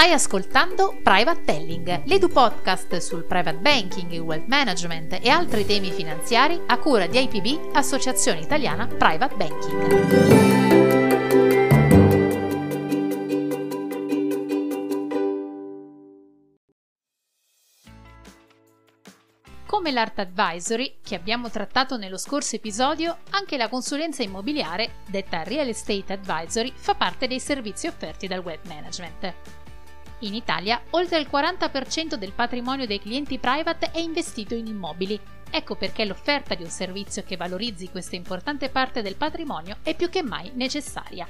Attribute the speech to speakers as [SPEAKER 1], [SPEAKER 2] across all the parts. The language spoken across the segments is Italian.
[SPEAKER 1] Stai ascoltando Private Telling, l'edu podcast sul private banking, wealth management e altri temi finanziari a cura di IPB, Associazione Italiana Private Banking. Come l'Art Advisory, che abbiamo trattato nello scorso episodio, anche la consulenza immobiliare, detta Real Estate Advisory, fa parte dei servizi offerti dal web management. In Italia, oltre il 40% del patrimonio dei clienti private è investito in immobili. Ecco perché l'offerta di un servizio che valorizzi questa importante parte del patrimonio è più che mai necessaria.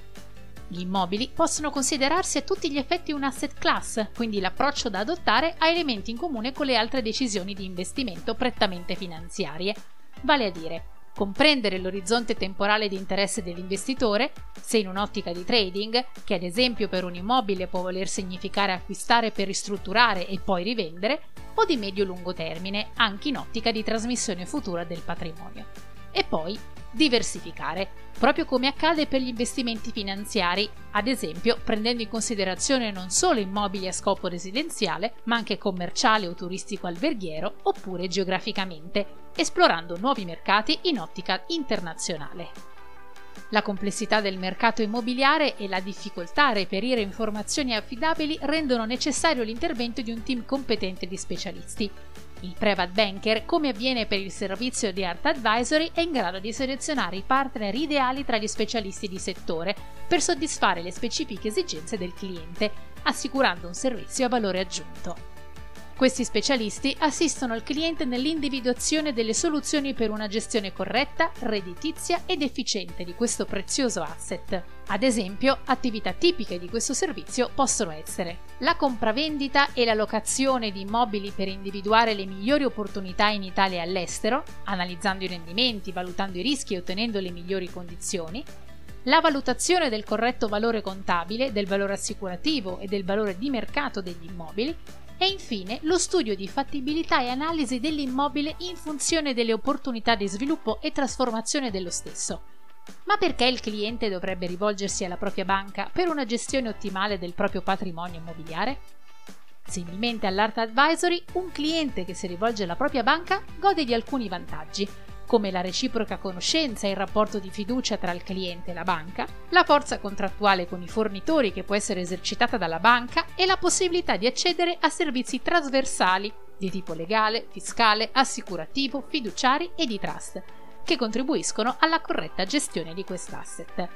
[SPEAKER 1] Gli immobili possono considerarsi a tutti gli effetti un asset class, quindi l'approccio da adottare ha elementi in comune con le altre decisioni di investimento prettamente finanziarie, vale a dire comprendere l'orizzonte temporale di interesse dell'investitore, se in un'ottica di trading, che ad esempio per un immobile può voler significare acquistare per ristrutturare e poi rivendere, o di medio-lungo termine, anche in ottica di trasmissione futura del patrimonio. E poi diversificare, proprio come accade per gli investimenti finanziari, ad esempio prendendo in considerazione non solo immobili a scopo residenziale, ma anche commerciale o turistico alberghiero, oppure geograficamente, esplorando nuovi mercati in ottica internazionale. La complessità del mercato immobiliare e la difficoltà a reperire informazioni affidabili rendono necessario l'intervento di un team competente di specialisti, il private banker, come avviene per il servizio di Art Advisory, è in grado di selezionare i partner ideali tra gli specialisti di settore per soddisfare le specifiche esigenze del cliente, assicurando un servizio a valore aggiunto. Questi specialisti assistono il cliente nell'individuazione delle soluzioni per una gestione corretta, redditizia ed efficiente di questo prezioso asset. Ad esempio, attività tipiche di questo servizio possono essere la compravendita e la locazione di immobili per individuare le migliori opportunità in Italia e all'estero, analizzando i rendimenti, valutando i rischi e ottenendo le migliori condizioni, la valutazione del corretto valore contabile, del valore assicurativo e del valore di mercato degli immobili e infine lo studio di fattibilità e analisi dell'immobile in funzione delle opportunità di sviluppo e trasformazione dello stesso. Ma perché il cliente dovrebbe rivolgersi alla propria banca per una gestione ottimale del proprio patrimonio immobiliare? Similmente all'Art Advisory, un cliente che si rivolge alla propria banca gode di alcuni vantaggi, come la reciproca conoscenza e il rapporto di fiducia tra il cliente e la banca, la forza contrattuale con i fornitori che può essere esercitata dalla banca e la possibilità di accedere a servizi trasversali di tipo legale, fiscale, assicurativo, fiduciari e di trust, che contribuiscono alla corretta gestione di quest'asset.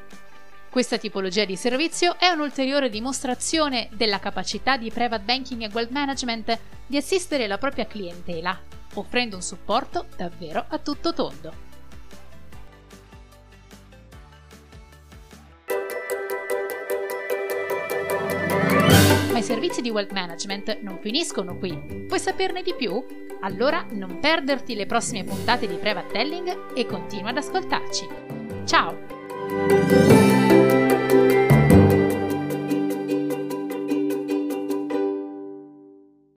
[SPEAKER 1] Questa tipologia di servizio è un'ulteriore dimostrazione della capacità di private banking e wealth management di assistere la propria clientela offrendo un supporto davvero a tutto tondo. Ma i servizi di wealth management non finiscono qui. Vuoi saperne di più? Allora non perderti le prossime puntate di Private Telling e continua ad ascoltarci. Ciao!